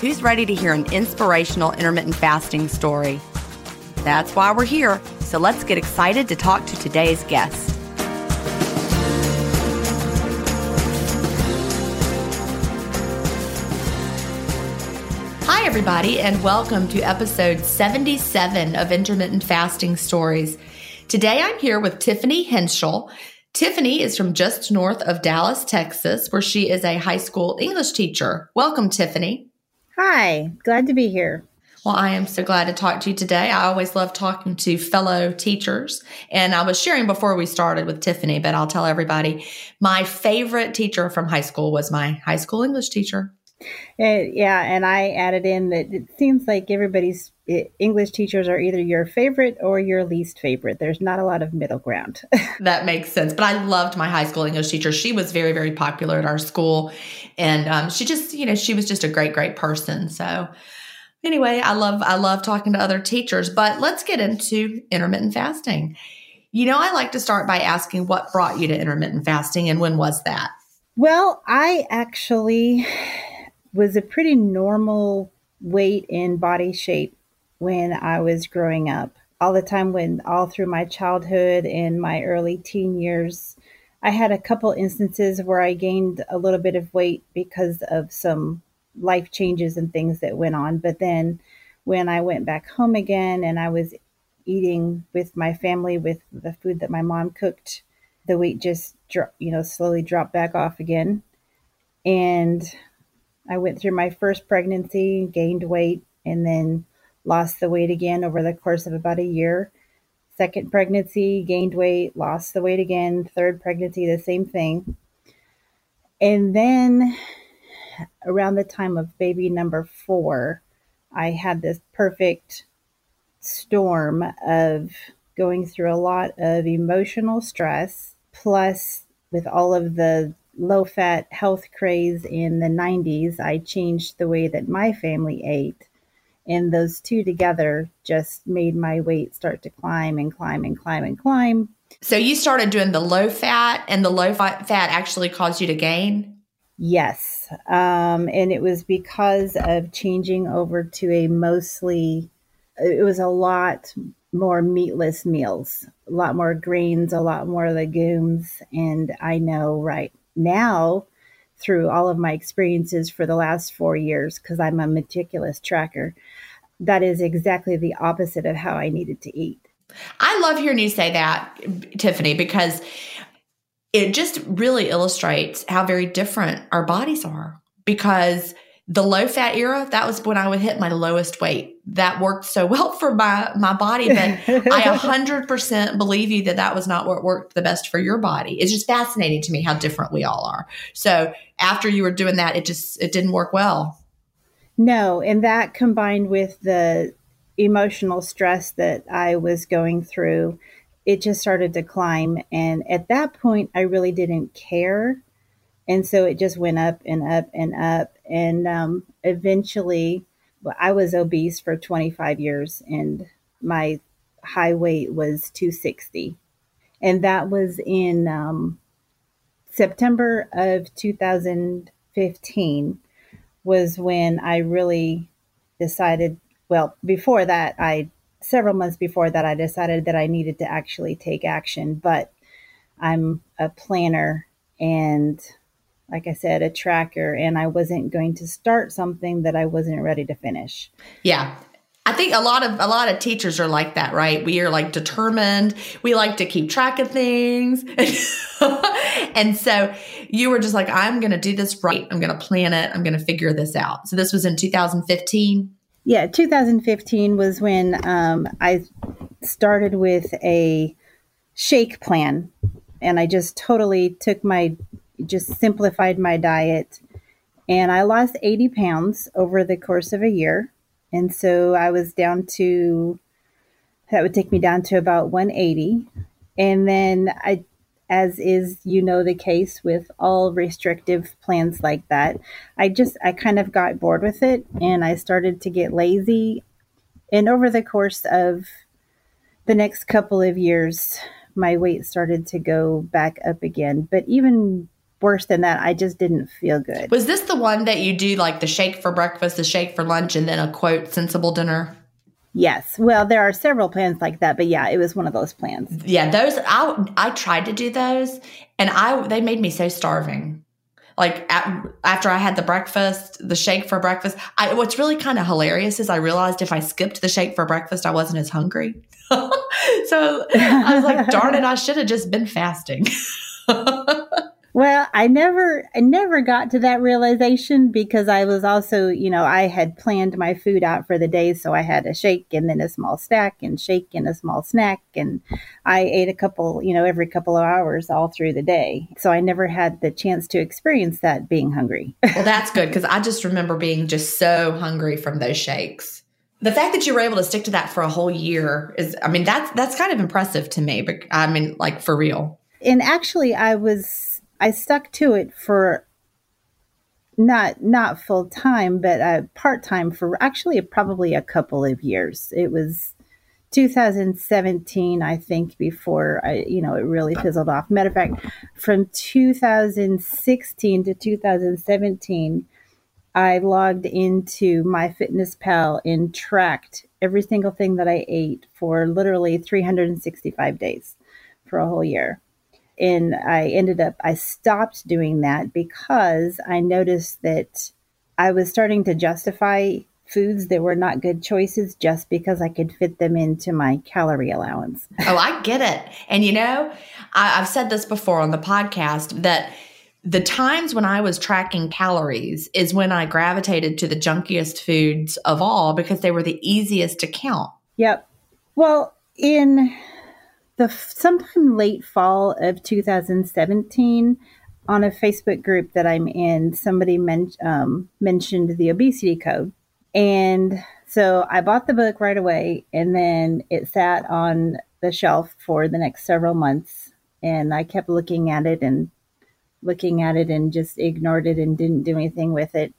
Who's ready to hear an inspirational intermittent fasting story? That's why we're here. So let's get excited to talk to today's guest. Hi, everybody, and welcome to episode 77 of Intermittent Fasting Stories. Today I'm here with Tiffany Henschel. Tiffany is from just north of Dallas, Texas, where she is a high school English teacher. Welcome, Tiffany. Hi, glad to be here. Well, I am so glad to talk to you today. I always love talking to fellow teachers. And I was sharing before we started with Tiffany, but I'll tell everybody my favorite teacher from high school was my high school English teacher. Uh, yeah, and I added in that it seems like everybody's eh, English teachers are either your favorite or your least favorite. There's not a lot of middle ground. that makes sense. But I loved my high school English teacher. She was very, very popular at our school. And um, she just, you know, she was just a great, great person. So anyway, I love, I love talking to other teachers. But let's get into intermittent fasting. You know, I like to start by asking what brought you to intermittent fasting and when was that? Well, I actually was a pretty normal weight and body shape when I was growing up. All the time, when all through my childhood and my early teen years, I had a couple instances where I gained a little bit of weight because of some life changes and things that went on. But then when I went back home again and I was eating with my family with the food that my mom cooked, the weight just dro- you know slowly dropped back off again. And I went through my first pregnancy, gained weight, and then lost the weight again over the course of about a year. Second pregnancy, gained weight, lost the weight again. Third pregnancy, the same thing. And then around the time of baby number four, I had this perfect storm of going through a lot of emotional stress, plus with all of the low fat health craze in the 90s, I changed the way that my family ate. And those two together just made my weight start to climb and climb and climb and climb. So you started doing the low fat, and the low fat actually caused you to gain? Yes. Um, and it was because of changing over to a mostly, it was a lot more meatless meals, a lot more greens, a lot more legumes. And I know right now, through all of my experiences for the last four years, because I'm a meticulous tracker, that is exactly the opposite of how I needed to eat. I love hearing you say that, Tiffany, because it just really illustrates how very different our bodies are. Because the low fat era, that was when I would hit my lowest weight. That worked so well for my my body, but I 100% believe you that that was not what worked the best for your body. It's just fascinating to me how different we all are. So, after you were doing that, it just it didn't work well. No, and that combined with the emotional stress that I was going through, it just started to climb and at that point I really didn't care and so it just went up and up and up and um, eventually i was obese for 25 years and my high weight was 260 and that was in um, september of 2015 was when i really decided well before that i several months before that i decided that i needed to actually take action but i'm a planner and like I said, a tracker, and I wasn't going to start something that I wasn't ready to finish. Yeah. I think a lot of a lot of teachers are like that, right? We are like determined. We like to keep track of things. and so you were just like, I'm going to do this right. I'm going to plan it. I'm going to figure this out. So this was in 2015. Yeah, 2015 was when um, I started with a shake plan, and I just totally took my just simplified my diet. And I lost 80 pounds over the course of a year. And so I was down to, that would take me down to about 180. And then I, as is, you know, the case with all restrictive plans like that, I just, I kind of got bored with it and I started to get lazy. And over the course of the next couple of years, my weight started to go back up again. But even worse than that. I just didn't feel good. Was this the one that you do like the shake for breakfast, the shake for lunch, and then a quote sensible dinner? Yes. Well, there are several plans like that, but yeah, it was one of those plans. Yeah, those I I tried to do those and I they made me so starving. Like at, after I had the breakfast, the shake for breakfast, I, what's really kind of hilarious is I realized if I skipped the shake for breakfast, I wasn't as hungry. so I was like, darn it, I should have just been fasting. Well, I never I never got to that realization because I was also, you know, I had planned my food out for the day so I had a shake and then a small snack and shake and a small snack and I ate a couple, you know, every couple of hours all through the day. So I never had the chance to experience that being hungry. well, that's good because I just remember being just so hungry from those shakes the fact that you were able to stick to that for a whole year is i mean that's that's kind of impressive to me but i mean like for real and actually i was I stuck to it for not not full time, but uh, part time for actually probably a couple of years. It was 2017, I think, before I, you know, it really fizzled off. Matter of fact, from 2016 to 2017, I logged into MyFitnessPal and tracked every single thing that I ate for literally 365 days for a whole year and I ended up, I stopped doing that because I noticed that I was starting to justify foods that were not good choices just because I could fit them into my calorie allowance. oh, I get it. And you know, I, have said this before on the podcast that the times when I was tracking calories is when I gravitated to the junkiest foods of all because they were the easiest to count. Yep. Well, in the sometime late fall of 2017 on a Facebook group that I'm in, somebody men- um, mentioned the obesity code. And so I bought the book right away, and then it sat on the shelf for the next several months. And I kept looking at it and looking at it and just ignored it and didn't do anything with it.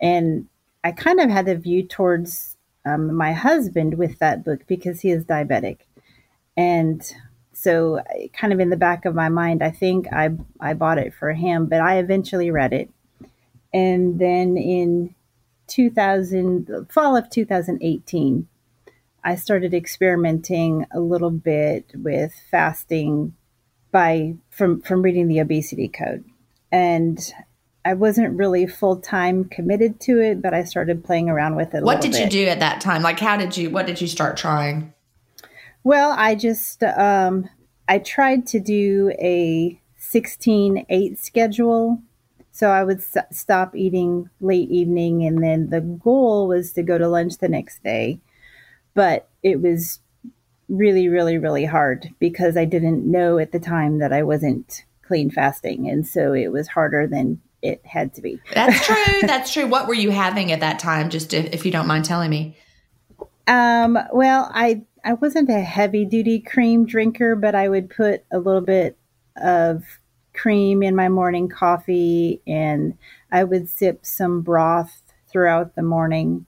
And I kind of had a view towards um, my husband with that book because he is diabetic. And so, kind of in the back of my mind, I think I, I bought it for him, but I eventually read it. And then in 2000, fall of 2018, I started experimenting a little bit with fasting by from from reading the obesity code. And I wasn't really full time committed to it, but I started playing around with it. what did bit. you do at that time? Like, how did you? What did you start trying? Well, I just um, I tried to do a 16-8 schedule. So I would s- stop eating late evening, and then the goal was to go to lunch the next day. But it was really, really, really hard because I didn't know at the time that I wasn't clean fasting. And so it was harder than it had to be. That's true. That's true. What were you having at that time? Just if, if you don't mind telling me. Um, well, I I wasn't a heavy duty cream drinker, but I would put a little bit of cream in my morning coffee and I would sip some broth throughout the morning.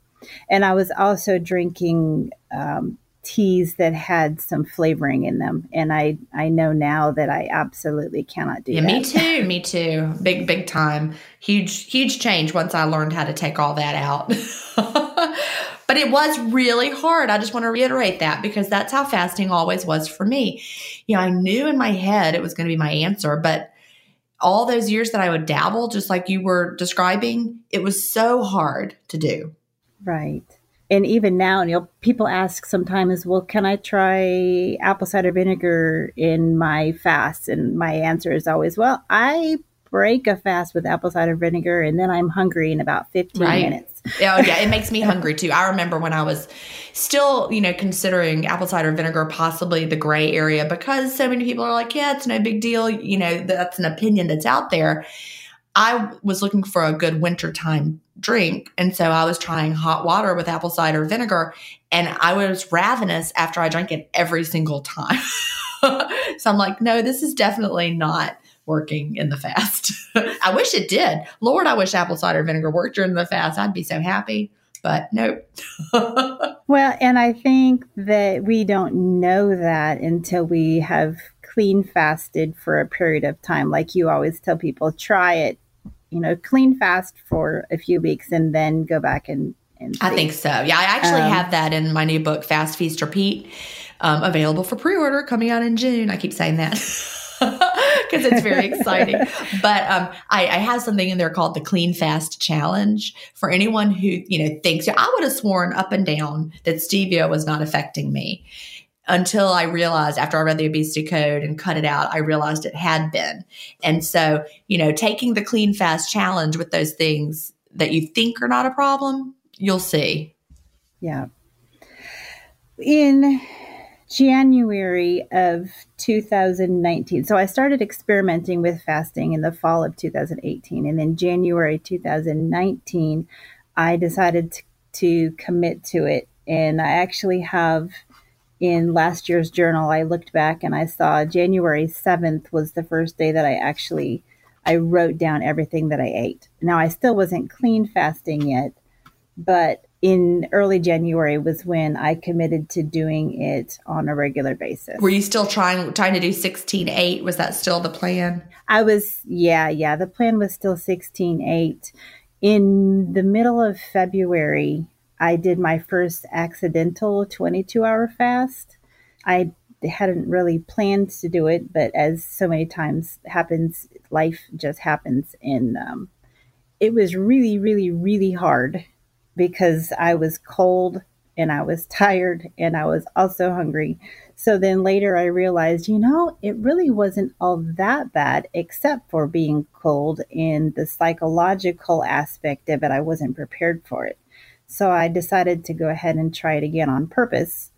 And I was also drinking um, teas that had some flavoring in them. And I, I know now that I absolutely cannot do Yeah, that. me too. Me too. Big, big time. Huge, huge change once I learned how to take all that out. but it was really hard. I just want to reiterate that because that's how fasting always was for me. You know, I knew in my head it was going to be my answer, but all those years that I would dabble, just like you were describing, it was so hard to do. Right. And even now, you know, people ask sometimes, well, can I try apple cider vinegar in my fast? And my answer is always, well, I break a fast with apple cider vinegar and then I'm hungry in about 15 Right. minutes. oh yeah, it makes me hungry too. I remember when I was still, you know, considering apple cider vinegar possibly the gray area because so many people are like, yeah, it's no big deal. You know, that's an opinion that's out there. I was looking for a good wintertime drink. And so I was trying hot water with apple cider vinegar and I was ravenous after I drank it every single time. so I'm like, no, this is definitely not working in the fast. I wish it did. Lord, I wish apple cider vinegar worked during the fast. I'd be so happy. But nope. Well, and I think that we don't know that until we have clean fasted for a period of time. Like you always tell people, try it, you know, clean fast for a few weeks and then go back and, and I think so. Yeah, I actually Um, have that in my new book, Fast Feast Repeat, um, available for pre order coming out in June. I keep saying that. Because it's very exciting, but um, I, I have something in there called the Clean Fast Challenge for anyone who you know thinks I would have sworn up and down that stevia was not affecting me until I realized after I read the obesity code and cut it out, I realized it had been. And so, you know, taking the clean fast challenge with those things that you think are not a problem, you'll see. Yeah. In January of 2019, so I started experimenting with fasting in the fall of 2018. And then January 2019, I decided to, to commit to it. And I actually have in last year's journal, I looked back and I saw January 7th was the first day that I actually I wrote down everything that I ate. Now I still wasn't clean fasting yet, but in early January was when I committed to doing it on a regular basis. Were you still trying trying to do 16 8? Was that still the plan? I was yeah, yeah, the plan was still 16/8. In the middle of February, I did my first accidental 22-hour fast. I hadn't really planned to do it, but as so many times happens, life just happens and um, it was really really really hard because I was cold and I was tired and I was also hungry. So then later I realized, you know, it really wasn't all that bad except for being cold and the psychological aspect of it. I wasn't prepared for it. So I decided to go ahead and try it again on purpose.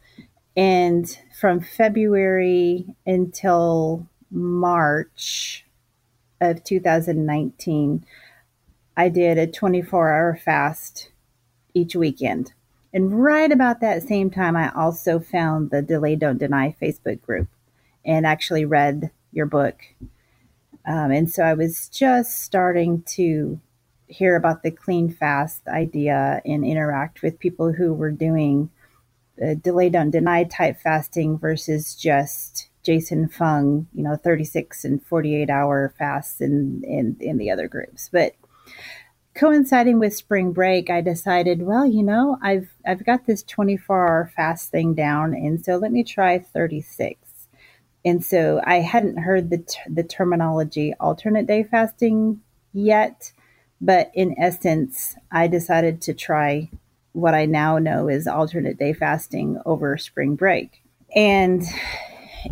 And from February until March of 2019, I did a 24 hour fast each weekend. And right about that same time, I also found the Delay Don't Deny Facebook group and actually read your book. Um, and so I was just starting to hear about the clean fast idea and interact with people who were doing uh, delay don't deny type fasting versus just Jason Fung, you know, 36 and 48 hour fasts in, in, in the other groups. But coinciding with spring break, I decided, well, you know, I've, I've got this 24 hour fast thing down. And so let me try 36. And so I hadn't heard the, t- the terminology alternate day fasting yet. But in essence, I decided to try what I now know is alternate day fasting over spring break. And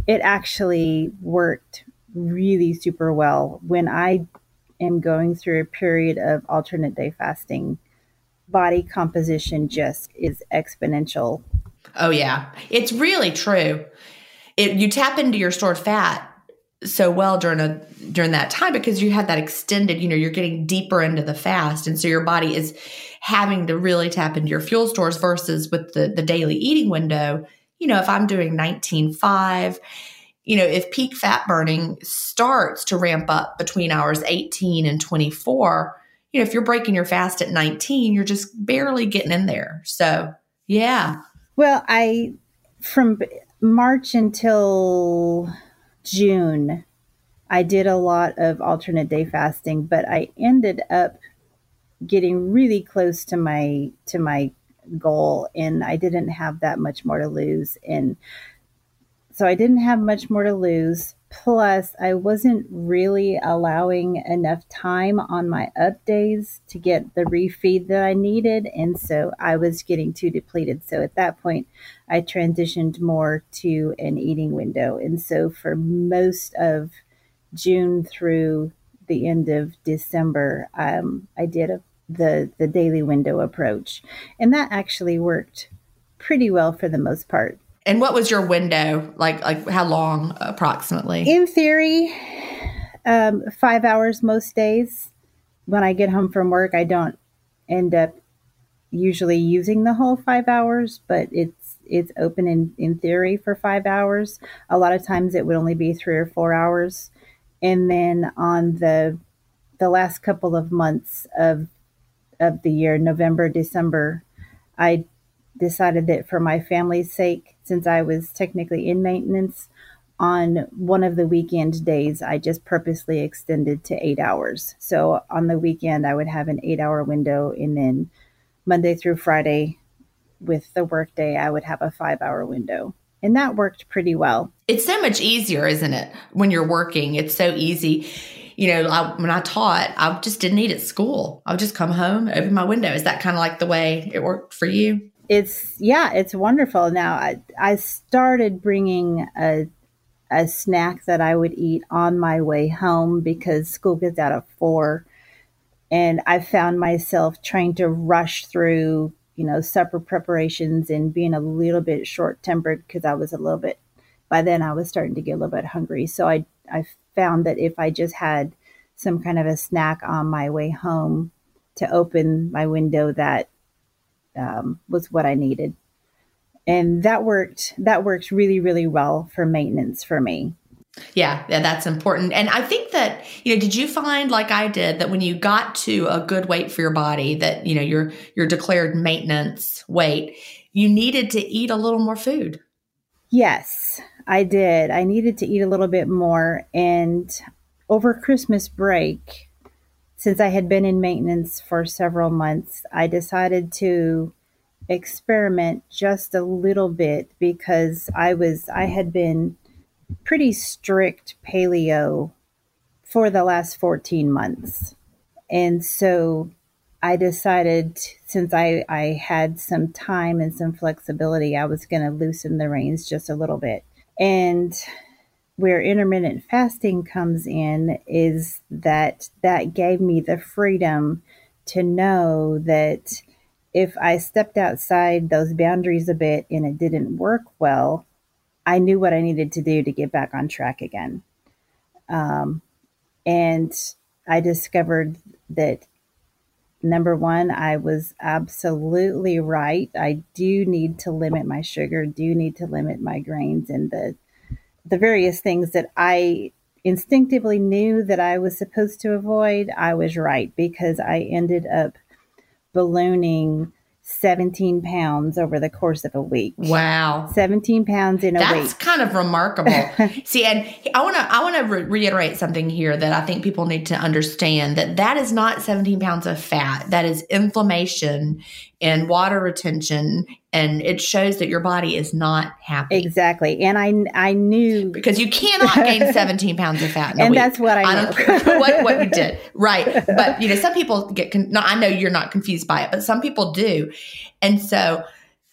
it actually worked really super well. When I am going through a period of alternate day fasting, body composition just is exponential. Oh, yeah. It's really true. It, you tap into your stored fat so well during a during that time because you had that extended you know you're getting deeper into the fast and so your body is having to really tap into your fuel stores versus with the the daily eating window you know if i'm doing 19.5 you know if peak fat burning starts to ramp up between hours 18 and 24 you know if you're breaking your fast at 19 you're just barely getting in there. So yeah. Well i from march until June, I did a lot of alternate day fasting, but I ended up getting really close to my to my goal and I didn't have that much more to lose and so I didn't have much more to lose plus I wasn't really allowing enough time on my up days to get the refeed that I needed and so I was getting too depleted so at that point I transitioned more to an eating window. And so for most of June through the end of December, um, I did a, the the daily window approach, and that actually worked pretty well for the most part. And what was your window like? Like how long approximately? In theory, um, five hours most days. When I get home from work, I don't end up usually using the whole five hours, but it's it's open in, in theory for five hours. A lot of times it would only be three or four hours. And then on the the last couple of months of of the year, November, December, I decided that for my family's sake, since I was technically in maintenance, on one of the weekend days, I just purposely extended to eight hours. So on the weekend, I would have an eight hour window, and then Monday through Friday, with the workday, I would have a five hour window. And that worked pretty well. It's so much easier, isn't it? When you're working, it's so easy. You know, I, when I taught, I just didn't eat at school. I would just come home, open my window. Is that kind of like the way it worked for you? It's, yeah, it's wonderful. Now, I, I started bringing a, a snack that I would eat on my way home because school gets out at four. And I found myself trying to rush through you know, supper preparations and being a little bit short tempered because I was a little bit, by then I was starting to get a little bit hungry. So I, I found that if I just had some kind of a snack on my way home to open my window, that um, was what I needed. And that worked, that works really, really well for maintenance for me. Yeah, yeah, that's important. And I think that, you know, did you find like I did that when you got to a good weight for your body that, you know, your your declared maintenance weight, you needed to eat a little more food? Yes, I did. I needed to eat a little bit more and over Christmas break, since I had been in maintenance for several months, I decided to experiment just a little bit because I was I had been pretty strict paleo for the last 14 months. And so I decided since I, I had some time and some flexibility, I was going to loosen the reins just a little bit. And where intermittent fasting comes in is that that gave me the freedom to know that if I stepped outside those boundaries a bit and it didn't work well, I knew what I needed to do to get back on track again. Um, and I discovered that number one, I was absolutely right. I do need to limit my sugar, do need to limit my grains and the the various things that I instinctively knew that I was supposed to avoid, I was right because I ended up ballooning 17 pounds over the course of a week. Wow. 17 pounds in a That's week. That's kind of remarkable. See, and I want to I want to re- reiterate something here that I think people need to understand that that is not 17 pounds of fat. That is inflammation and water retention and it shows that your body is not happy. Exactly. And I I knew because you cannot gain 17 pounds of fat and week. that's what I, I don't care what, what you did. Right. But you know, some people get con- no, I know you're not confused by it, but some people do. And so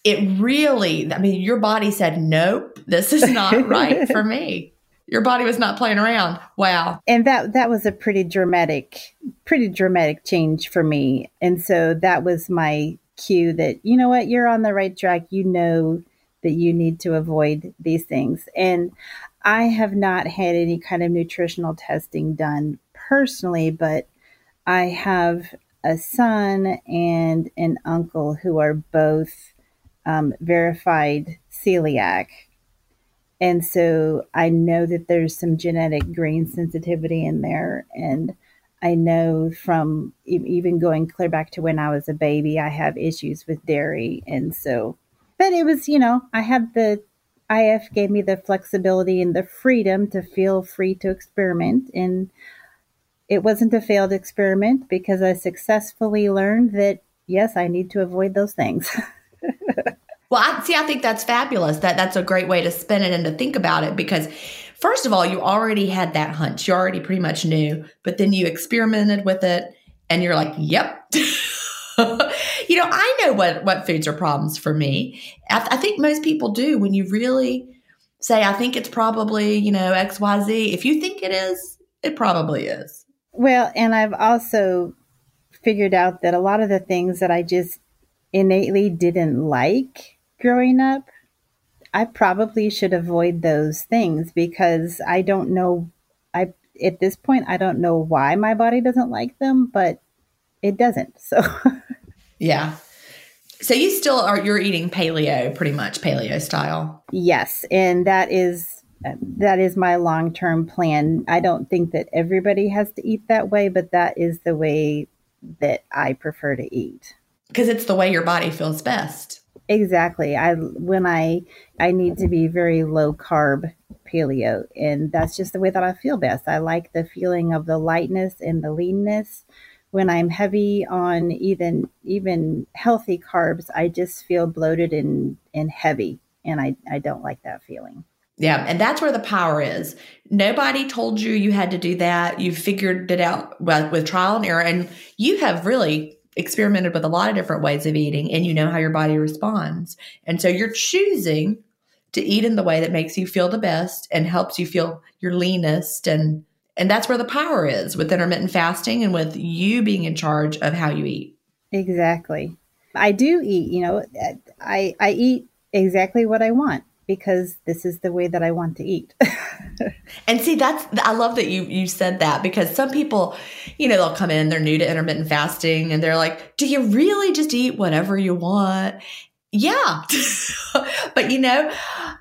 it really, I mean, your body said, nope, this is not right for me. Your body was not playing around. Wow. And that that was a pretty dramatic, pretty dramatic change for me. And so that was my cue that, you know what, you're on the right track. You know that you need to avoid these things. And I have not had any kind of nutritional testing done personally, but I have a son and an uncle who are both um, verified celiac. And so I know that there's some genetic grain sensitivity in there. And I know from even going clear back to when I was a baby, I have issues with dairy. And so, but it was, you know, I had the IF gave me the flexibility and the freedom to feel free to experiment. And it wasn't a failed experiment because I successfully learned that, yes, I need to avoid those things. well, I see, I think that's fabulous. That that's a great way to spin it and to think about it because first of all, you already had that hunch. You already pretty much knew, but then you experimented with it and you're like, yep. you know, I know what, what foods are problems for me. I, I, think most people do when you really say, I think it's probably, you know, XYZ. If you think it is, it probably is. Well, and I've also figured out that a lot of the things that I just innately didn't like growing up I probably should avoid those things because I don't know. I at this point I don't know why my body doesn't like them, but it doesn't. So yeah. So you still are you're eating paleo, pretty much paleo style. Yes, and that is that is my long term plan. I don't think that everybody has to eat that way, but that is the way that I prefer to eat because it's the way your body feels best. Exactly. I when I I need to be very low carb paleo and that's just the way that I feel best. I like the feeling of the lightness and the leanness. When I'm heavy on even even healthy carbs, I just feel bloated and and heavy and I I don't like that feeling. Yeah, and that's where the power is. Nobody told you you had to do that. You figured it out with trial and error and you have really experimented with a lot of different ways of eating and you know how your body responds. And so you're choosing to eat in the way that makes you feel the best and helps you feel your leanest and and that's where the power is with intermittent fasting and with you being in charge of how you eat. Exactly. I do eat, you know, I I eat exactly what I want because this is the way that I want to eat. and see, that's I love that you you said that because some people, you know, they'll come in, they're new to intermittent fasting, and they're like, "Do you really just eat whatever you want?" Yeah, but you know,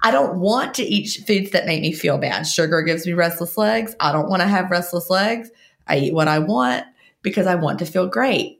I don't want to eat foods that make me feel bad. Sugar gives me restless legs. I don't want to have restless legs. I eat what I want because I want to feel great.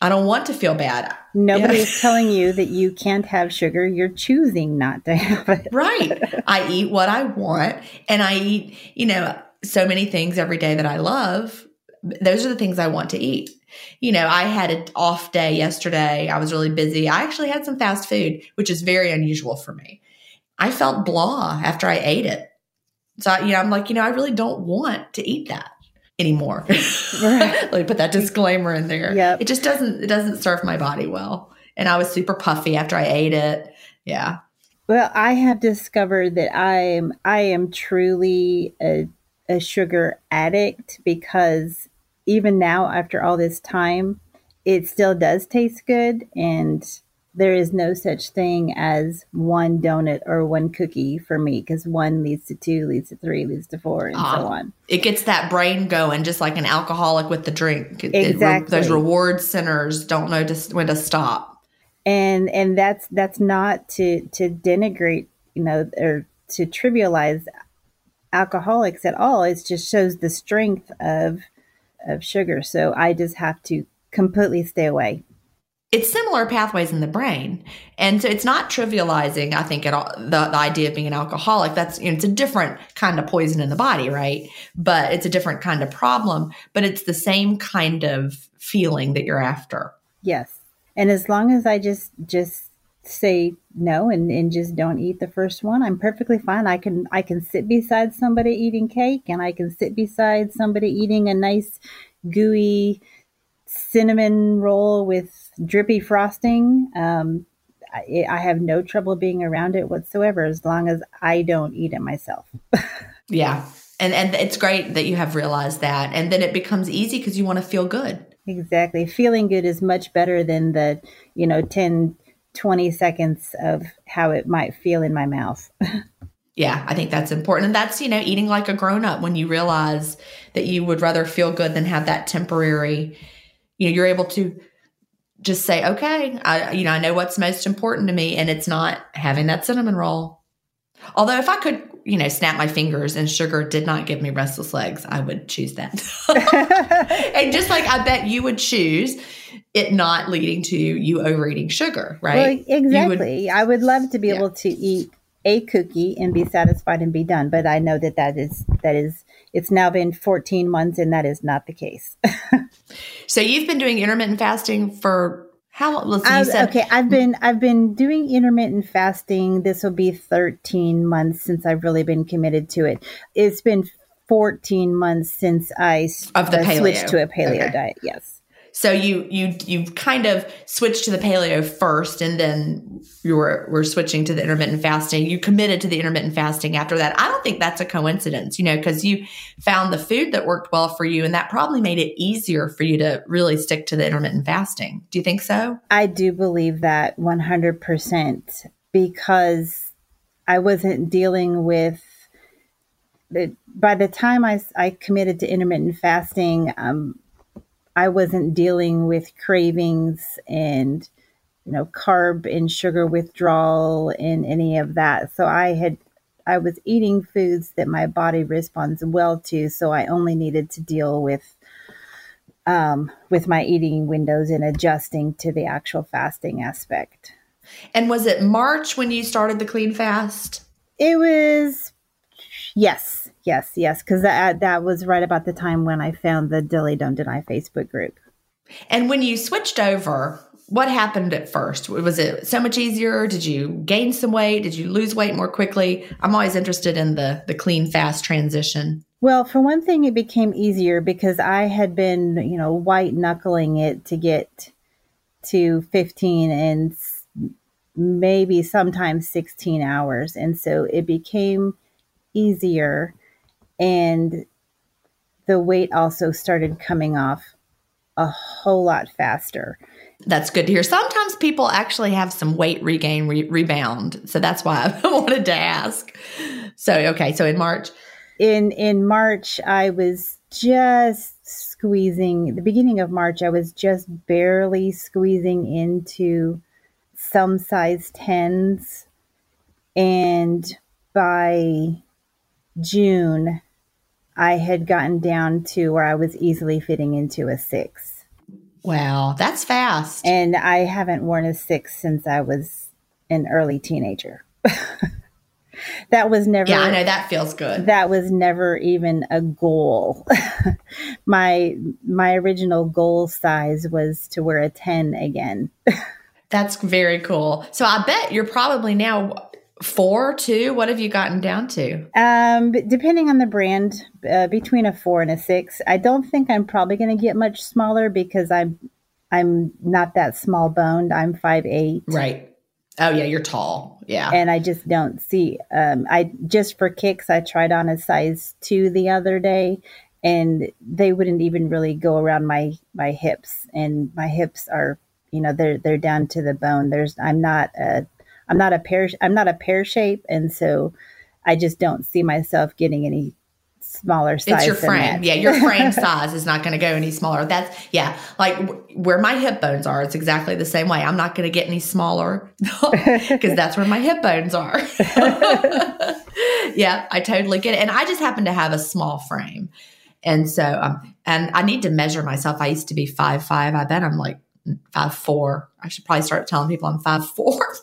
I don't want to feel bad. Nobody's yeah. telling you that you can't have sugar. You're choosing not to have it. right. I eat what I want and I eat, you know, so many things every day that I love. Those are the things I want to eat. You know, I had an off day yesterday. I was really busy. I actually had some fast food, which is very unusual for me. I felt blah after I ate it. So, you know, I'm like, you know, I really don't want to eat that anymore. Right. Let me put that disclaimer in there. Yeah. It just doesn't it doesn't serve my body well. And I was super puffy after I ate it. Yeah. Well, I have discovered that I am I am truly a a sugar addict because even now after all this time, it still does taste good and there is no such thing as one donut or one cookie for me because one leads to two, leads to three, leads to four, and so ah, on. It gets that brain going, just like an alcoholic with the drink. Exactly. It, those reward centers don't know to, when to stop. And and that's that's not to to denigrate, you know, or to trivialize alcoholics at all. It just shows the strength of of sugar. So I just have to completely stay away it's similar pathways in the brain. And so it's not trivializing, I think, at all the, the idea of being an alcoholic. That's you know, it's a different kind of poison in the body, right? But it's a different kind of problem, but it's the same kind of feeling that you're after. Yes. And as long as I just just say no and, and just don't eat the first one, I'm perfectly fine. I can I can sit beside somebody eating cake and I can sit beside somebody eating a nice gooey cinnamon roll with drippy frosting. Um, I, I, have no trouble being around it whatsoever as long as I don't eat it myself. yeah. And, and it's great that you have realized that. And then it becomes easy because you want to feel good. Exactly. Feeling good is much better than the, you know, 10, 20 seconds of how it might feel in my mouth. yeah, I think that's important. And that's, you know, eating like a grown up when you realize that you would rather feel good than have that temporary you know you're able to just say okay i you know i know what's most important to me and it's not having that cinnamon roll. Although if i could you know snap my fingers and sugar did not give me restless legs i would choose that. And just like i bet you would choose it not leading to you overeating sugar right? Well, exactly would, i would love to be yeah. able to eat a cookie and be satisfied and be done but i know that that is that is it's now been 14 months and that is not the case so you've been doing intermittent fasting for how long? Said- okay, I've been I've been doing intermittent fasting. This will be 13 months since I've really been committed to it. It's been 14 months since I of the uh, switched to a paleo okay. diet. Yes. So you you you kind of switched to the paleo first, and then you were were switching to the intermittent fasting. You committed to the intermittent fasting after that. I don't think that's a coincidence, you know, because you found the food that worked well for you, and that probably made it easier for you to really stick to the intermittent fasting. Do you think so? I do believe that one hundred percent because I wasn't dealing with by the time I, I committed to intermittent fasting, um, I wasn't dealing with cravings and you know carb and sugar withdrawal and any of that. So I had I was eating foods that my body responds well to. So I only needed to deal with um, with my eating windows and adjusting to the actual fasting aspect. And was it March when you started the clean fast? It was yes yes, yes, because that uh, that was right about the time when I found the Delay Don't Deny Facebook group. And when you switched over, what happened at first? Was it so much easier? Did you gain some weight? Did you lose weight more quickly? I'm always interested in the the clean fast transition. Well, for one thing, it became easier because I had been, you know, white knuckling it to get to 15 and maybe sometimes 16 hours. And so it became easier. And the weight also started coming off a whole lot faster. That's good to hear. Sometimes people actually have some weight regain re- rebound. So that's why I wanted to ask. So, okay. So in March, in in March, I was just squeezing. The beginning of March, I was just barely squeezing into some size tens, and by June, I had gotten down to where I was easily fitting into a six. Wow, that's fast. And I haven't worn a six since I was an early teenager. that was never yeah i know that feels good that was never even a goal my my original goal size was to wear a 10 again that's very cool so i bet you're probably now four two? What have you gotten down to? Um depending on the brand uh, between a four and a six. I don't think i'm probably going to get much smaller because i'm i'm not that small boned. I'm five eight. Right. Oh yeah, you're tall. Yeah. And I just don't see um I just for kicks I tried on a size 2 the other day and they wouldn't even really go around my my hips. And my hips are you know they're they're down to the bone. There's I'm not a I'm not a pear I'm not a pear shape and so I just don't see myself getting any smaller size. It's your frame. Yeah, your frame size is not going to go any smaller. That's yeah, like w- where my hip bones are. It's exactly the same way. I'm not going to get any smaller because that's where my hip bones are. yeah, I totally get it. And I just happen to have a small frame, and so um, and I need to measure myself. I used to be five five. I bet I'm like five four. I should probably start telling people I'm five four.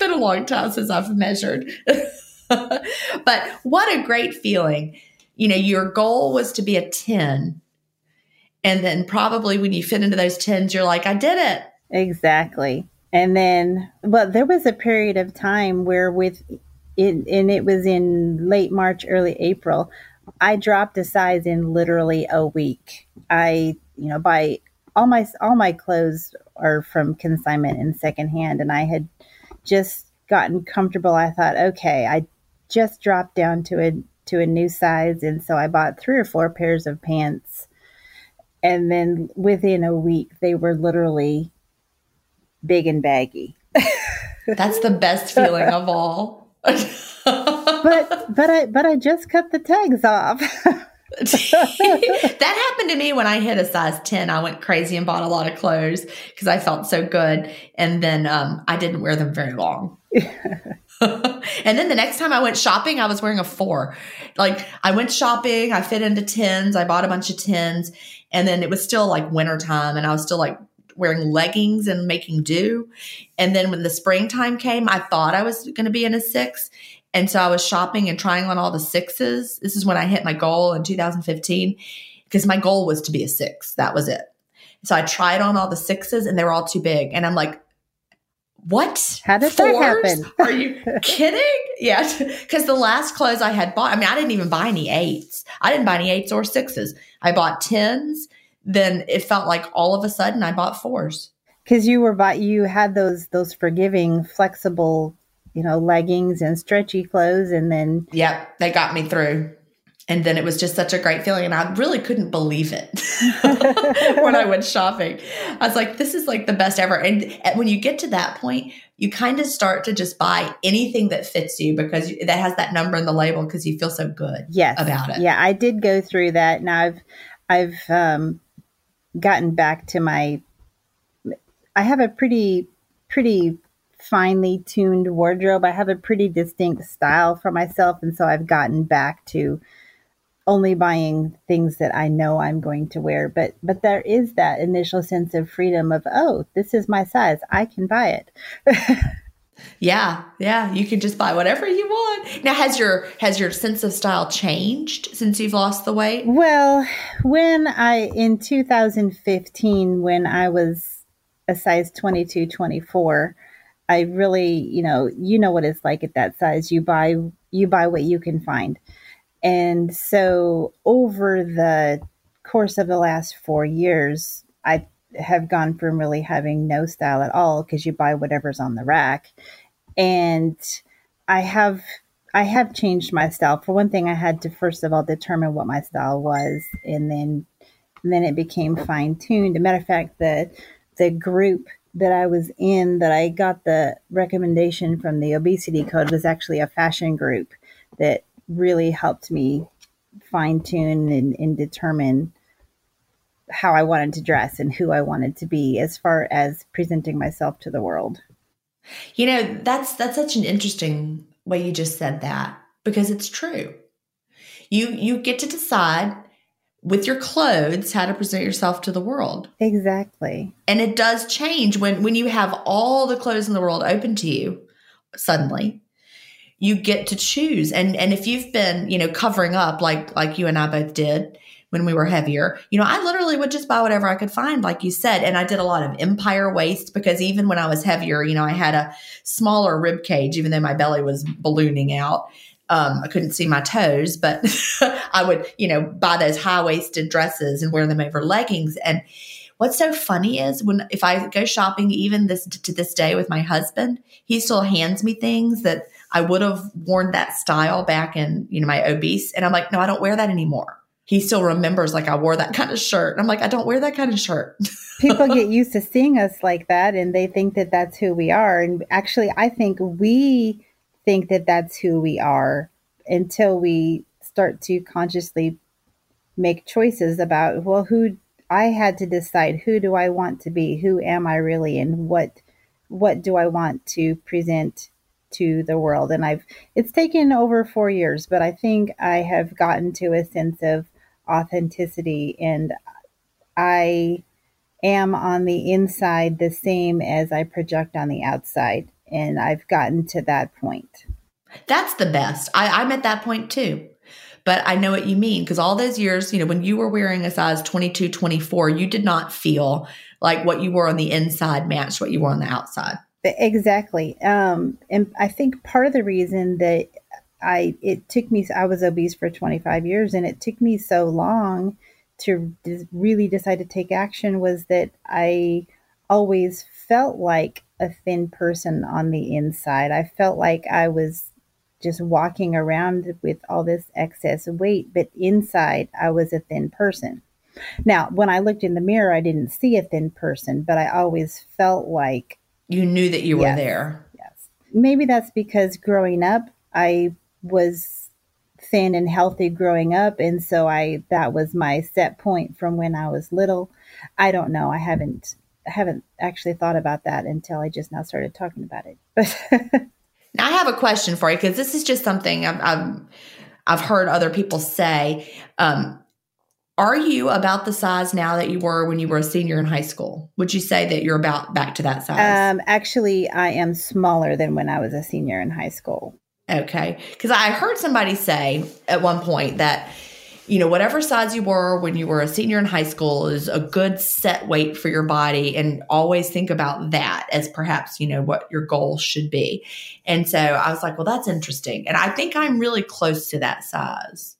Been a long time since I've measured. but what a great feeling. You know, your goal was to be a 10. And then probably when you fit into those 10s, you're like, I did it. Exactly. And then, well, there was a period of time where with it, and it was in late March, early April, I dropped a size in literally a week. I, you know, by all my all my clothes are from consignment and secondhand, and I had just gotten comfortable. I thought, okay, I just dropped down to a to a new size and so I bought three or four pairs of pants and then within a week they were literally big and baggy. That's the best feeling of all. but but I but I just cut the tags off. that happened to me when I hit a size 10. I went crazy and bought a lot of clothes because I felt so good. And then um, I didn't wear them very long. and then the next time I went shopping, I was wearing a four. Like I went shopping, I fit into tens, I bought a bunch of tens, and then it was still like wintertime, and I was still like wearing leggings and making do. And then when the springtime came, I thought I was going to be in a six. And so I was shopping and trying on all the sixes. This is when I hit my goal in 2015 because my goal was to be a six. That was it. So I tried on all the sixes and they were all too big. And I'm like, what? How did Fours? that happen? Are you kidding? Yeah, because the last clothes I had bought, I mean, I didn't even buy any eights. I didn't buy any eights or sixes. I bought tens. Then it felt like all of a sudden I bought fours. Because you were bought, you had those those forgiving, flexible, you know, leggings and stretchy clothes, and then yep, they got me through. And then it was just such a great feeling. And I really couldn't believe it when I went shopping. I was like, this is like the best ever. And when you get to that point, you kind of start to just buy anything that fits you because that has that number in the label because you feel so good yes. about it. Yeah, I did go through that. And I've, I've um, gotten back to my, I have a pretty, pretty finely tuned wardrobe. I have a pretty distinct style for myself. And so I've gotten back to, only buying things that I know I'm going to wear. But but there is that initial sense of freedom of oh, this is my size. I can buy it. yeah, yeah, you can just buy whatever you want. Now has your has your sense of style changed since you've lost the weight? Well, when I in 2015 when I was a size 22, 24, I really, you know, you know what it's like at that size. You buy you buy what you can find. And so over the course of the last 4 years, I have gone from really having no style at all because you buy whatever's on the rack. And I have I have changed my style. For one thing, I had to first of all determine what my style was, and then and then it became fine tuned. a matter of fact, the the group that I was in that I got the recommendation from the obesity code was actually a fashion group that really helped me fine tune and, and determine how I wanted to dress and who I wanted to be as far as presenting myself to the world. You know, that's that's such an interesting way you just said that because it's true. You you get to decide with your clothes how to present yourself to the world. Exactly. And it does change when when you have all the clothes in the world open to you suddenly. You get to choose. And and if you've been, you know, covering up like like you and I both did, when we were heavier. You know, I literally would just buy whatever I could find, like you said. And I did a lot of empire waist because even when I was heavier, you know, I had a smaller rib cage, even though my belly was ballooning out. Um, I couldn't see my toes, but I would, you know, buy those high waisted dresses and wear them over leggings. And what's so funny is when if I go shopping, even this to this day with my husband, he still hands me things that I would have worn that style back in, you know, my obese. And I'm like, no, I don't wear that anymore he still remembers like I wore that kind of shirt. And I'm like, I don't wear that kind of shirt. People get used to seeing us like that and they think that that's who we are. And actually, I think we think that that's who we are until we start to consciously make choices about, well, who I had to decide who do I want to be? Who am I really? And what, what do I want to present to the world? And I've, it's taken over four years, but I think I have gotten to a sense of authenticity and I am on the inside the same as I project on the outside. And I've gotten to that point. That's the best. I, I'm at that point too. But I know what you mean because all those years, you know, when you were wearing a size 22, 24, you did not feel like what you wore on the inside matched what you wore on the outside. Exactly. Um, and I think part of the reason that I it took me I was obese for 25 years and it took me so long to really decide to take action was that I always felt like a thin person on the inside. I felt like I was just walking around with all this excess weight, but inside I was a thin person. Now, when I looked in the mirror, I didn't see a thin person, but I always felt like you knew that you yes, were there. Yes. Maybe that's because growing up, I was thin and healthy growing up and so I that was my set point from when I was little. I don't know. I haven't I haven't actually thought about that until I just now started talking about it. But now I have a question for you because this is just something I've, I've, I've heard other people say. Um, are you about the size now that you were when you were a senior in high school? Would you say that you're about back to that size? Um, actually, I am smaller than when I was a senior in high school. Okay. Because I heard somebody say at one point that, you know, whatever size you were when you were a senior in high school is a good set weight for your body. And always think about that as perhaps, you know, what your goal should be. And so I was like, well, that's interesting. And I think I'm really close to that size.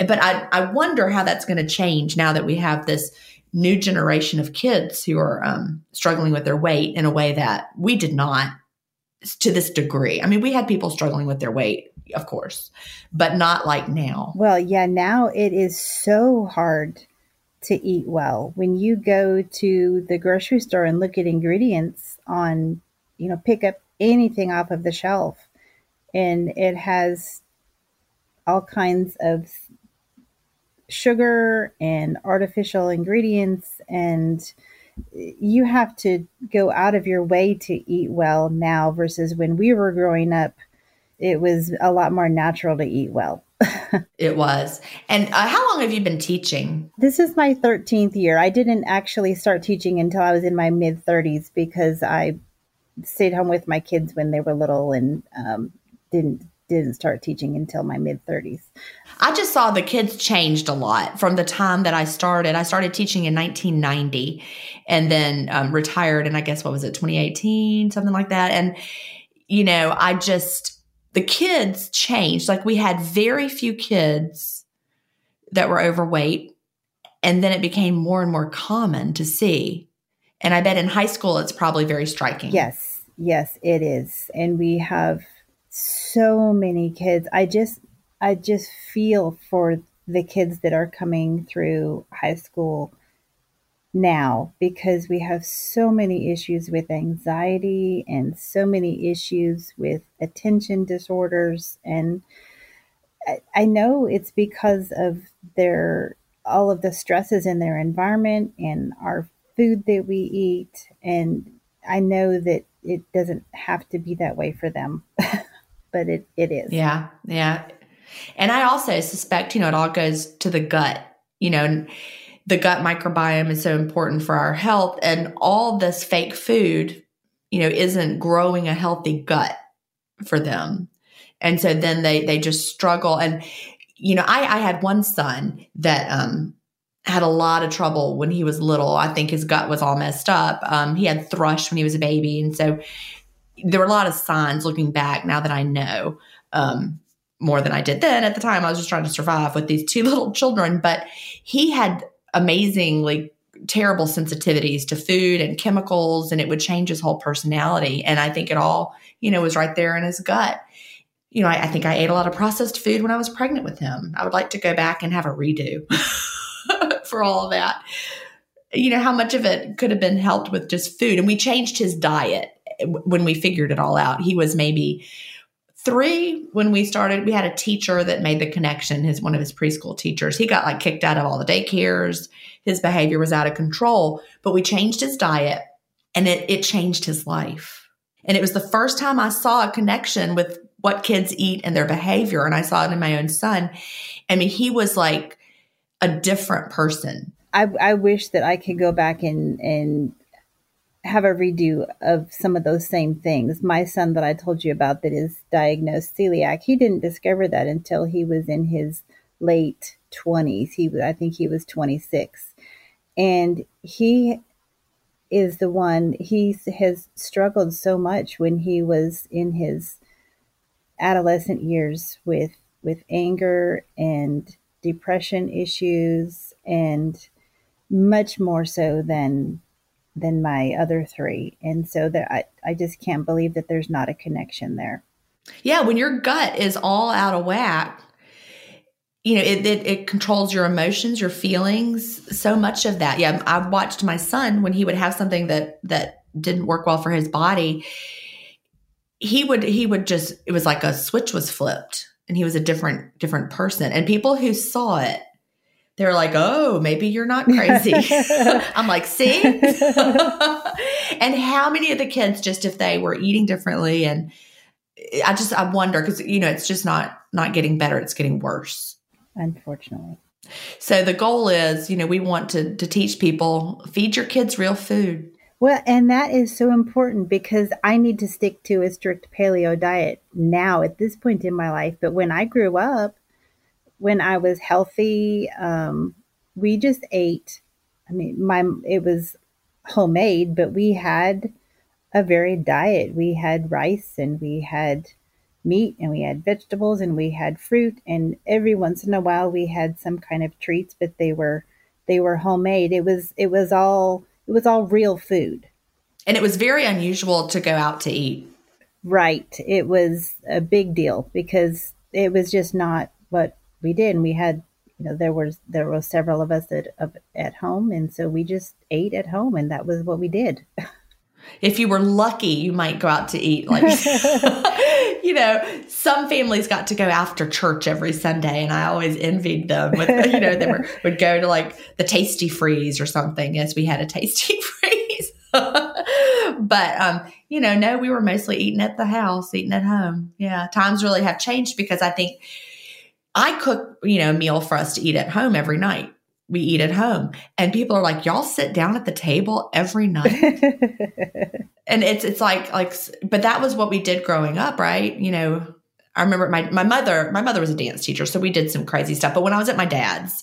But I, I wonder how that's going to change now that we have this new generation of kids who are um, struggling with their weight in a way that we did not to this degree. I mean, we had people struggling with their weight, of course, but not like now. Well, yeah, now it is so hard to eat well. When you go to the grocery store and look at ingredients on, you know, pick up anything off of the shelf, and it has all kinds of sugar and artificial ingredients and you have to go out of your way to eat well now versus when we were growing up it was a lot more natural to eat well. It was. And uh, how long have you been teaching? This is my 13th year. I didn't actually start teaching until i was in my mid 30s because i stayed home with my kids when they were little and um, didn't didn't start teaching until my mid 30s. I just saw the kids changed a lot from the time that I started. I started teaching in 1990 and then um, retired and I guess what was it 2018 something like that and you know, I just the kids changed. Like we had very few kids that were overweight and then it became more and more common to see. And I bet in high school it's probably very striking. Yes. Yes, it is. And we have so many kids. I just I just feel for the kids that are coming through high school now because we have so many issues with anxiety and so many issues with attention disorders and I, know it's because of their all of the stresses in their environment and our food that we eat and I know that it doesn't have to be that way for them. but it, it is. Yeah. Yeah. And I also suspect, you know, it all goes to the gut, you know, the gut microbiome is so important for our health. And all this fake food, you know, isn't growing a healthy gut for them. And so then they they just struggle. And, you know, I, I had one son that um had a lot of trouble when he was little. I think his gut was all messed up. Um, he had thrush when he was a baby. And so there were a lot of signs looking back now that I know um, more than I did then. At the time, I was just trying to survive with these two little children, but he had amazingly terrible sensitivities to food and chemicals, and it would change his whole personality. And I think it all, you know, was right there in his gut. You know, I, I think I ate a lot of processed food when I was pregnant with him. I would like to go back and have a redo for all of that. You know, how much of it could have been helped with just food. And we changed his diet when we figured it all out. He was maybe three when we started. We had a teacher that made the connection. His one of his preschool teachers. He got like kicked out of all the daycares. His behavior was out of control. But we changed his diet, and it it changed his life. And it was the first time I saw a connection with what kids eat and their behavior. And I saw it in my own son. I mean, he was like a different person. I, I wish that I could go back and and have a redo of some of those same things. My son that I told you about that is diagnosed celiac, he didn't discover that until he was in his late 20s. He I think he was 26. And he is the one he has struggled so much when he was in his adolescent years with with anger and depression issues and much more so than than my other three. And so that I, I just can't believe that there's not a connection there. Yeah, when your gut is all out of whack, you know, it, it, it controls your emotions, your feelings, so much of that. Yeah, I watched my son when he would have something that that didn't work well for his body. He would he would just it was like a switch was flipped and he was a different different person. And people who saw it they're like, oh, maybe you're not crazy. I'm like, see? and how many of the kids, just if they were eating differently, and I just, I wonder, because, you know, it's just not, not getting better, it's getting worse. Unfortunately. So the goal is, you know, we want to, to teach people feed your kids real food. Well, and that is so important because I need to stick to a strict paleo diet now at this point in my life. But when I grew up, when I was healthy, um, we just ate. I mean, my it was homemade, but we had a varied diet. We had rice and we had meat and we had vegetables and we had fruit and every once in a while we had some kind of treats, but they were they were homemade. It was it was all it was all real food. And it was very unusual to go out to eat. Right. It was a big deal because it was just not what we did. And we had, you know, there was there were several of us at at home, and so we just ate at home, and that was what we did. If you were lucky, you might go out to eat. Like, you know, some families got to go after church every Sunday, and I always envied them. With you know, they were, would go to like the Tastee-Freez or something. Yes, we had a Tastee-Freez. but um, you know, no, we were mostly eating at the house, eating at home. Yeah, times really have changed because I think I cook, you know, a meal for us to eat at home every night. We eat at home. And people are like, y'all sit down at the table every night. and it's it's like like but that was what we did growing up, right? You know, I remember my my mother, my mother was a dance teacher, so we did some crazy stuff. But when I was at my dad's,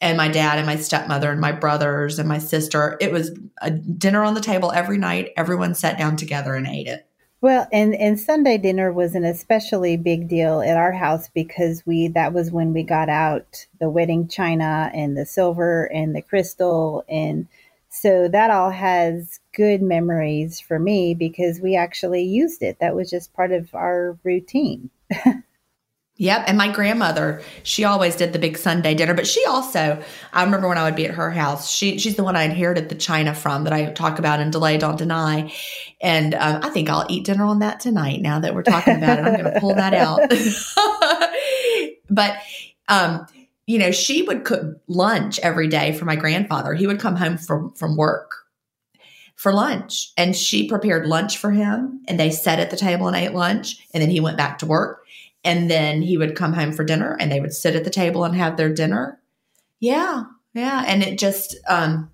and my dad and my stepmother and my brothers and my sister, it was a dinner on the table every night. Everyone sat down together and ate it. Well, and and Sunday dinner was an especially big deal at our house because we that was when we got out the wedding china and the silver and the crystal and so that all has good memories for me because we actually used it. That was just part of our routine. Yep. And my grandmother, she always did the big Sunday dinner, but she also, I remember when I would be at her house, she, she's the one I inherited the china from that I talk about in Delay Don't Deny. And um, I think I'll eat dinner on that tonight now that we're talking about it. I'm going to pull that out. but, um, you know, she would cook lunch every day for my grandfather. He would come home from, from work for lunch and she prepared lunch for him and they sat at the table and ate lunch and then he went back to work and then he would come home for dinner and they would sit at the table and have their dinner. Yeah yeah. And it just um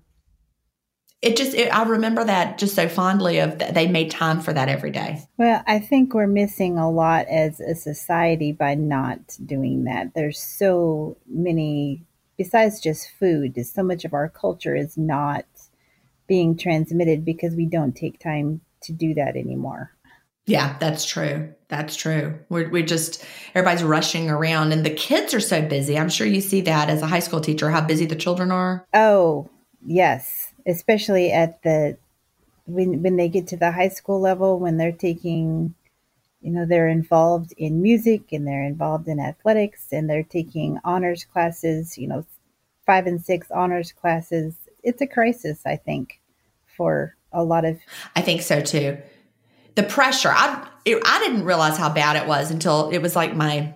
it just it, i remember that just so fondly of that they made time for that every day. Well i think we're missing a lot as a society by not doing that. There's so many besides just food so much of our culture is not being transmitted because we don't take time to do that anymore. Yeah, that's true. That's true. We're, we just, everybody's rushing around and the kids are so busy. I'm sure you see that as a high school teacher, how busy the children are. Oh, yes. Especially at the, when, when they get to the high school level, when they're taking, you know, they're involved in music and they're involved in athletics and they're taking honors classes, you know, five and six honors classes. It's a crisis, I think, for a lot of. I think so too the pressure. I it, I didn't realize how bad it was until it was like my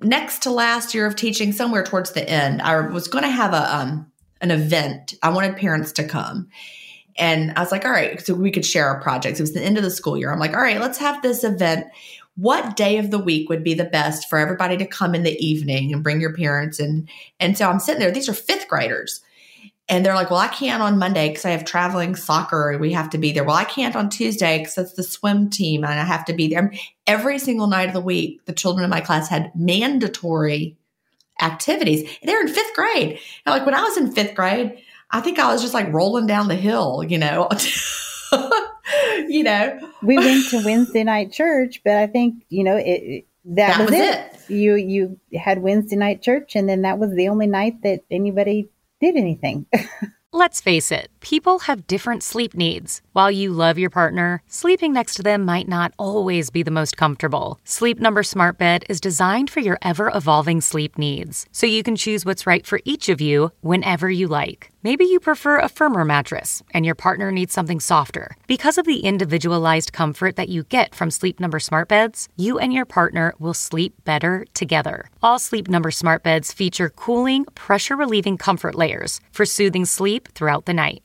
next to last year of teaching, somewhere towards the end. I was going to have a um an event. I wanted parents to come. And I was like, all right, so we could share our projects. It was the end of the school year. I'm like, all right, let's have this event. What day of the week would be the best for everybody to come in the evening and bring your parents? And and so I'm sitting there. These are fifth graders. And they're like, well, I can't on Monday because I have traveling soccer. We have to be there. Well, I can't on Tuesday because that's the swim team and I have to be there. Every single night of the week, the children in my class had mandatory activities. They're in fifth grade. And like when I was in fifth grade, I think I was just like rolling down the hill, you know. you know, we went to Wednesday night church, but I think you know it. That, that was, was it. it. You you had Wednesday night church, and then that was the only night that anybody did anything. Let's face it, people have different sleep needs. While you love your partner, sleeping next to them might not always be the most comfortable. Sleep Number Smart Bed is designed for your ever evolving sleep needs, so you can choose what's right for each of you whenever you like. Maybe you prefer a firmer mattress and your partner needs something softer. Because of the individualized comfort that you get from Sleep Number smart beds, you and your partner will sleep better together. All Sleep Number smart beds feature cooling, pressure relieving comfort layers for soothing sleep throughout the night.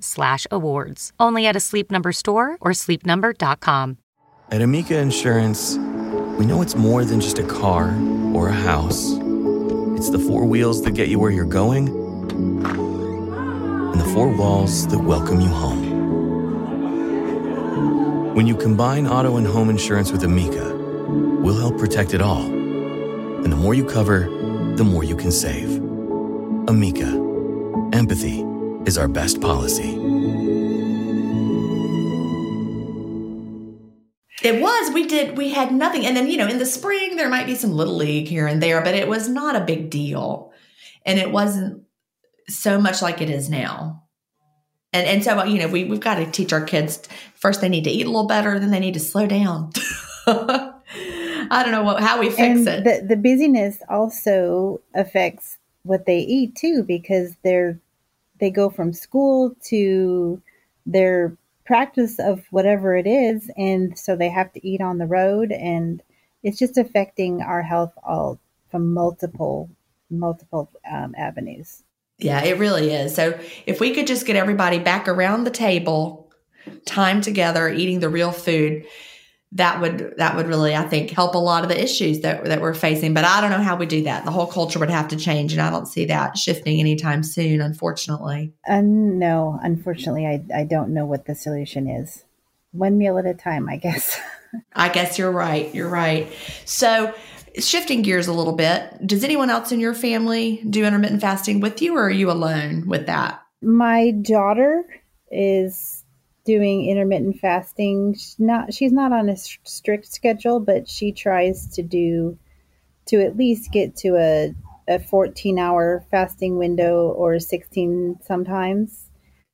slash awards. Only at a Sleep Number store or sleepnumber.com. At Amica Insurance, we know it's more than just a car or a house. It's the four wheels that get you where you're going and the four walls that welcome you home. When you combine auto and home insurance with Amica, we'll help protect it all. And the more you cover, the more you can save. Amica, empathy is our best policy. It was. We did. We had nothing. And then, you know, in the spring, there might be some little league here and there, but it was not a big deal. And it wasn't so much like it is now. And, and so, you know, we, we've got to teach our kids first, they need to eat a little better, then they need to slow down. I don't know what, how we fix and it. The, the busyness also affects what they eat too, because they're they go from school to their practice of whatever it is and so they have to eat on the road and it's just affecting our health all from multiple multiple um, avenues. Yeah, it really is. So if we could just get everybody back around the table, time together, eating the real food, that would that would really I think help a lot of the issues that that we're facing. But I don't know how we do that. The whole culture would have to change, and I don't see that shifting anytime soon, unfortunately. Uh, no, unfortunately, I I don't know what the solution is. One meal at a time, I guess. I guess you're right. You're right. So shifting gears a little bit, does anyone else in your family do intermittent fasting with you, or are you alone with that? My daughter is doing intermittent fasting. She's not she's not on a strict schedule, but she tries to do to at least get to a a 14 hour fasting window or 16 sometimes.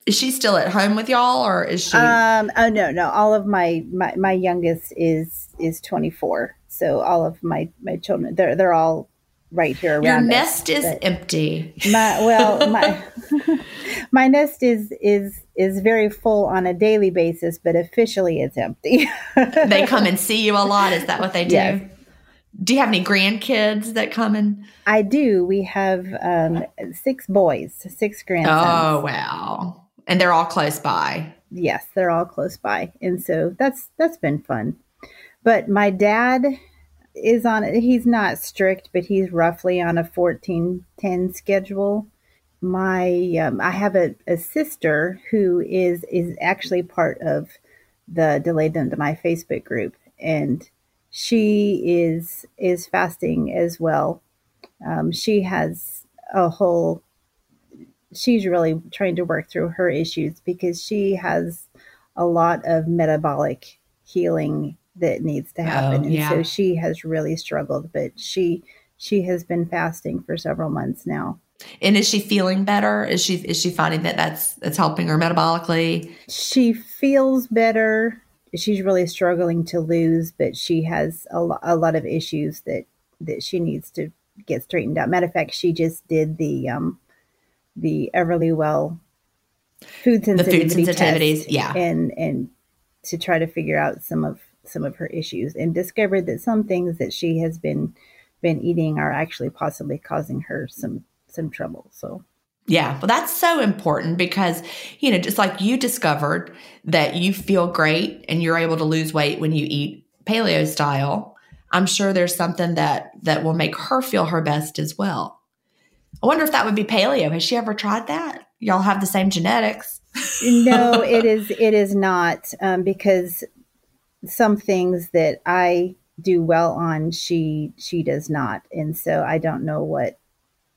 Is she still at home with y'all or is she Um oh no, no. All of my my, my youngest is is 24. So all of my my children they're they're all right here around. Your nest us, is empty. My well my my nest is is is very full on a daily basis, but officially it's empty. they come and see you a lot. Is that what they do? Yes. Do you have any grandkids that come and? I do. We have um, six boys, six grandsons. Oh wow! And they're all close by. Yes, they're all close by, and so that's that's been fun. But my dad is on. He's not strict, but he's roughly on a fourteen ten schedule my um, I have a, a sister who is is actually part of the Delay Don't Deny Facebook group, and she is is fasting as well. Um, she has a whole. She's really trying to work through her issues because she has a lot of metabolic healing that needs to happen, oh, yeah. and so she has really struggled. But she she has been fasting for several months now. And is she feeling better? Is she is she finding that that's that's helping her metabolically? She feels better. She's really struggling to lose, but she has a, lo- a lot of issues that that she needs to get straightened out. Matter of fact, she just did the um the Everlywell food sensitivity, the food sensitivities, yeah, and and to try to figure out some of some of her issues and discovered that some things that she has been been eating are actually possibly causing her some some trouble. So yeah, well, that's so important because, you know, just like you discovered that you feel great and you're able to lose weight when you eat paleo style, I'm sure there's something that that will make her feel her best as well. I wonder if that would be paleo. Has she ever tried that? Y'all have the same genetics. no, it is it is not um, because some things that I do well on, she she does not, and so I don't know what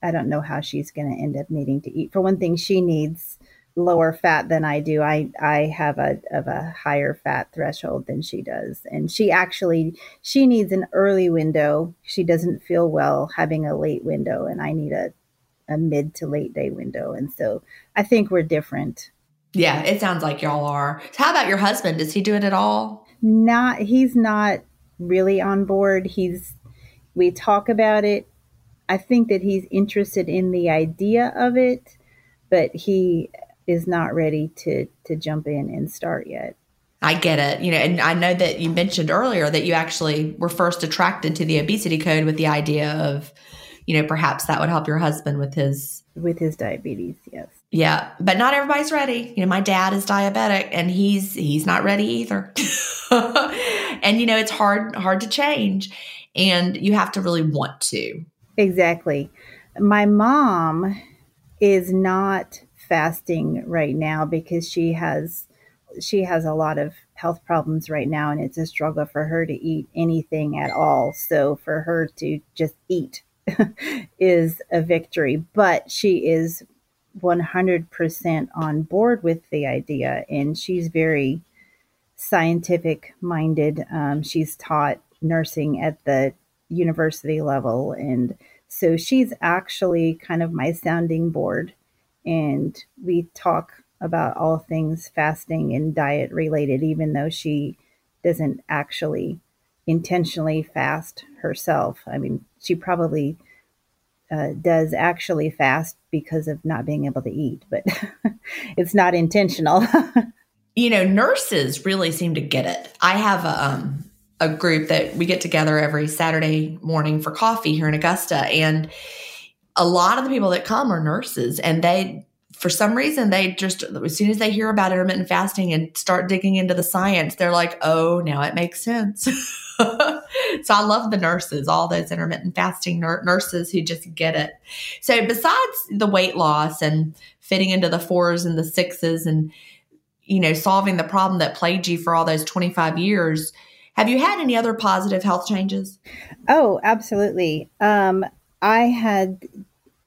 I don't know how she's going to end up needing to eat. For one thing, she needs lower fat than I do. I I have a of a higher fat threshold than she does. And she actually she needs an early window. She doesn't feel well having a late window and I need a a mid to late day window. And so I think we're different. Yeah, it sounds like y'all are. So how about your husband? Does he do it at all? Not he's not really on board. He's we talk about it I think that he's interested in the idea of it, but he is not ready to to jump in and start yet. I get it. You know, and I know that you mentioned earlier that you actually were first attracted to the obesity code with the idea of, you know, perhaps that would help your husband with his with his diabetes, yes. Yeah, but not everybody's ready. You know, my dad is diabetic and he's he's not ready either. and you know, it's hard hard to change and you have to really want to. Exactly. My mom is not fasting right now because she has she has a lot of health problems right now and it's a struggle for her to eat anything at all. So for her to just eat is a victory, but she is 100% on board with the idea and she's very scientific minded. Um, she's taught nursing at the university level. And so she's actually kind of my sounding board. And we talk about all things fasting and diet related, even though she doesn't actually intentionally fast herself. I mean, she probably uh, does actually fast because of not being able to eat, but it's not intentional. you know, nurses really seem to get it. I have a, um, a group that we get together every Saturday morning for coffee here in Augusta. And a lot of the people that come are nurses and they for some reason they just as soon as they hear about intermittent fasting and start digging into the science they're like oh now it makes sense so i love the nurses all those intermittent fasting nur- nurses who just get it. So besides the weight loss and fitting into the fours and the sixes and you know solving the problem that plagued you for all those 25 years have you had any other positive health changes? Oh absolutely. Um, i had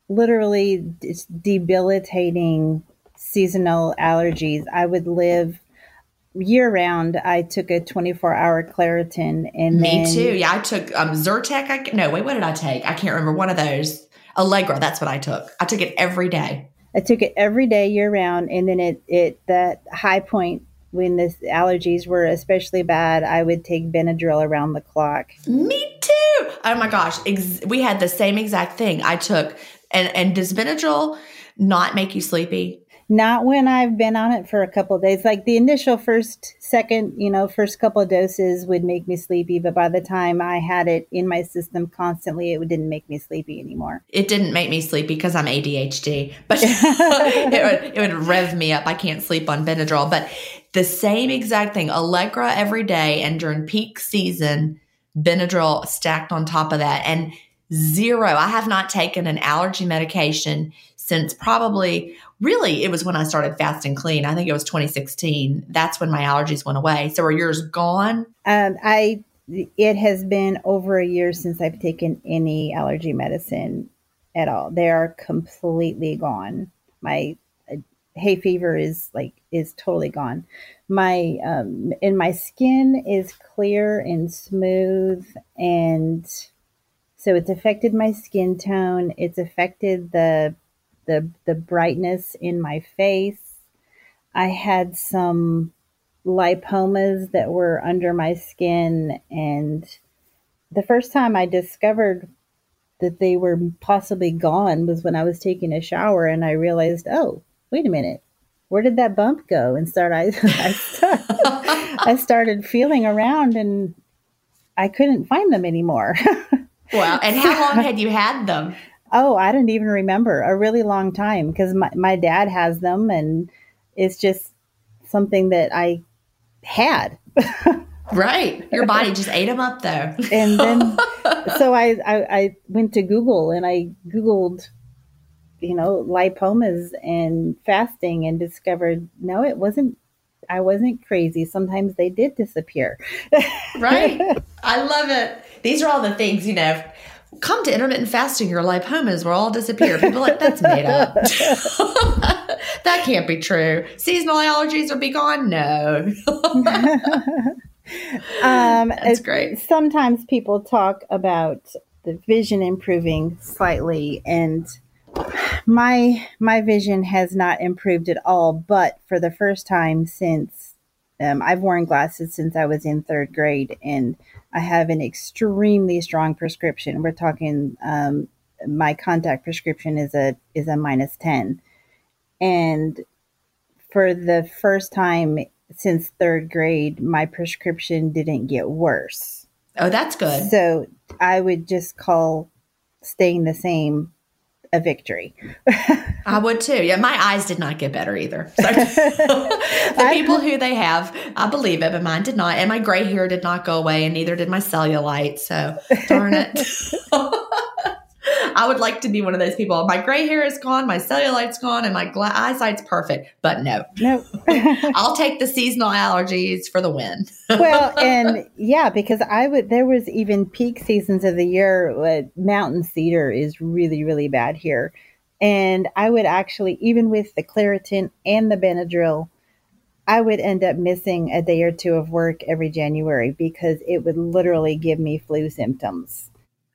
literally debilitating seasonal allergies. I would live year round. I took a 24 hour Claritin and me then, too. Yeah, I took um, Zyrtec. I, no, wait, what did I take? I can't remember one of those. Allegra, that's what I took. I took it every day. I took it every day year round, and then it it that high point when the allergies were especially bad, I would take Benadryl around the clock. Me too. Oh my gosh, Ex- we had the same exact thing. I took and and does Benadryl not make you sleepy? Not when I've been on it for a couple days. Like the initial first, second, you know, first couple of doses would make me sleepy, but by the time I had it in my system constantly, it didn't make me sleepy anymore. It didn't make me sleepy because I'm ADHD, but it, would, it would rev me up. I can't sleep on Benadryl, but the same exact thing, Allegra every day, and during peak season, Benadryl stacked on top of that, and zero. I have not taken an allergy medication since probably really it was when I started fast and clean. I think it was 2016. That's when my allergies went away. So are yours gone? Um, I it has been over a year since I've taken any allergy medicine at all. They are completely gone. My uh, hay fever is like is totally gone. My um and my skin is clear and smooth and so it's affected my skin tone. It's affected the the the brightness in my face. I had some lipomas that were under my skin and the first time I discovered that they were possibly gone was when I was taking a shower and I realized, oh, wait a minute, where did that bump go? And start I I, started, I started feeling around and I couldn't find them anymore. Wow. And how long had you had them? Oh, I don't even remember. A really long time because my, my dad has them and it's just something that I had. right. Your body just ate them up though. and then, so I, I, I went to Google and I Googled, you know, lipomas and fasting and discovered no, it wasn't I wasn't crazy. Sometimes they did disappear. right. I love it. These are all the things, you know, come to intermittent fasting, your life lipomas will all disappear. People like, that's made up. that can't be true. Seasonal allergies will be gone? No. um, that's great. Sometimes people talk about the vision improving slightly and my my vision has not improved at all but for the first time since um, i've worn glasses since i was in third grade and i have an extremely strong prescription. We're talking um, my contact prescription is a is a minus 10 and for the first time since third grade my prescription didn't get worse. Oh that's good. So i would just call staying the same a victory. I would too. Yeah, my eyes did not get better either. So, the people who they have, I believe it, but mine did not. And my gray hair did not go away, and neither did my cellulite. So, darn it. I would like to be one of those people. My gray hair is gone, my cellulite's gone, and my gla- eyesight's perfect. But no, no, I'll take the seasonal allergies for the win. well, and yeah, because I would. There was even peak seasons of the year. Uh, mountain cedar is really, really bad here, and I would actually, even with the Claritin and the Benadryl, I would end up missing a day or two of work every January because it would literally give me flu symptoms.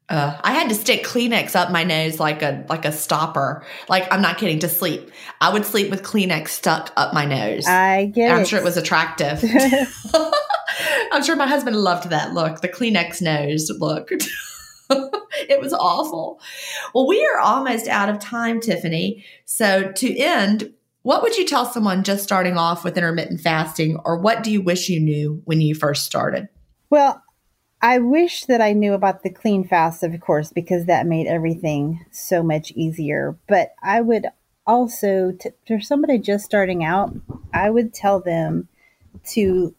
Uh, I had to stick Kleenex up my nose like a like a stopper. Like I'm not kidding. To sleep, I would sleep with Kleenex stuck up my nose. I get. I'm it. sure it was attractive. I'm sure my husband loved that look, the Kleenex nose look. it was awful. Well, we are almost out of time, Tiffany. So to end, what would you tell someone just starting off with intermittent fasting, or what do you wish you knew when you first started? Well, I wish that I knew about the clean fast, of course, because that made everything so much easier. But I would also, for somebody just starting out, I would tell them to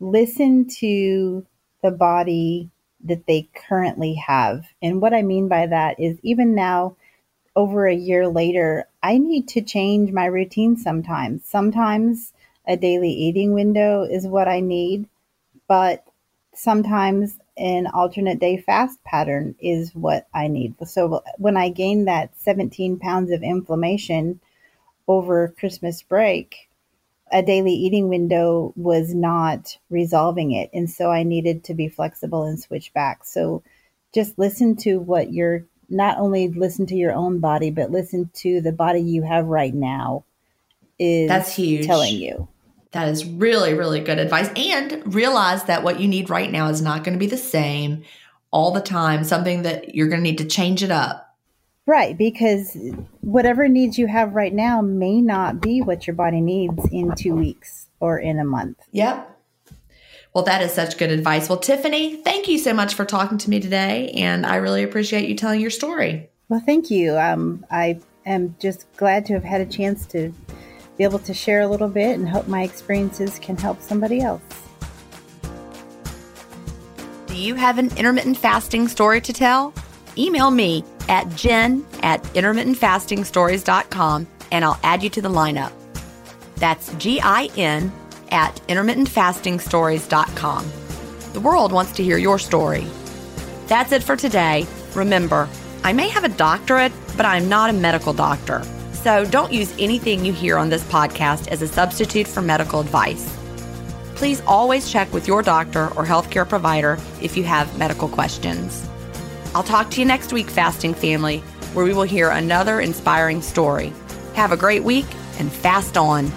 listen to the body that they currently have. And what I mean by that is even now, over a year later, I need to change my routine sometimes. Sometimes a daily eating window is what I need, but sometimes an alternate day fast pattern is what I need. So when I gained that 17 pounds of inflammation over Christmas break, a daily eating window was not resolving it. And so I needed to be flexible and switch back. So just listen to what you're not only listen to your own body, but listen to the body you have right now is that's huge telling you. That is really, really good advice. And realize that what you need right now is not going to be the same all the time, something that you're going to need to change it up. Right, because whatever needs you have right now may not be what your body needs in two weeks or in a month. Yep. Well, that is such good advice. Well, Tiffany, thank you so much for talking to me today. And I really appreciate you telling your story. Well, thank you. Um, I am just glad to have had a chance to be able to share a little bit and hope my experiences can help somebody else. Do you have an intermittent fasting story to tell? Email me at gin at intermittentfastingstories.com and I'll add you to the lineup. That's G I N at intermittentfastingstories.com. The world wants to hear your story. That's it for today. Remember, I may have a doctorate, but I'm not a medical doctor. So don't use anything you hear on this podcast as a substitute for medical advice. Please always check with your doctor or healthcare provider if you have medical questions. I'll talk to you next week, Fasting Family, where we will hear another inspiring story. Have a great week and fast on.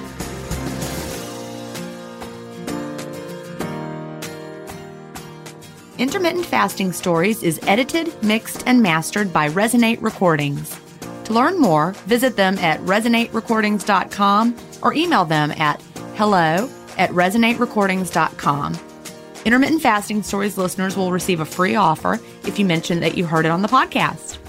Intermittent Fasting Stories is edited, mixed, and mastered by Resonate Recordings. To learn more, visit them at resonaterecordings.com or email them at hello at resonaterecordings.com. Intermittent Fasting Stories listeners will receive a free offer if you mention that you heard it on the podcast.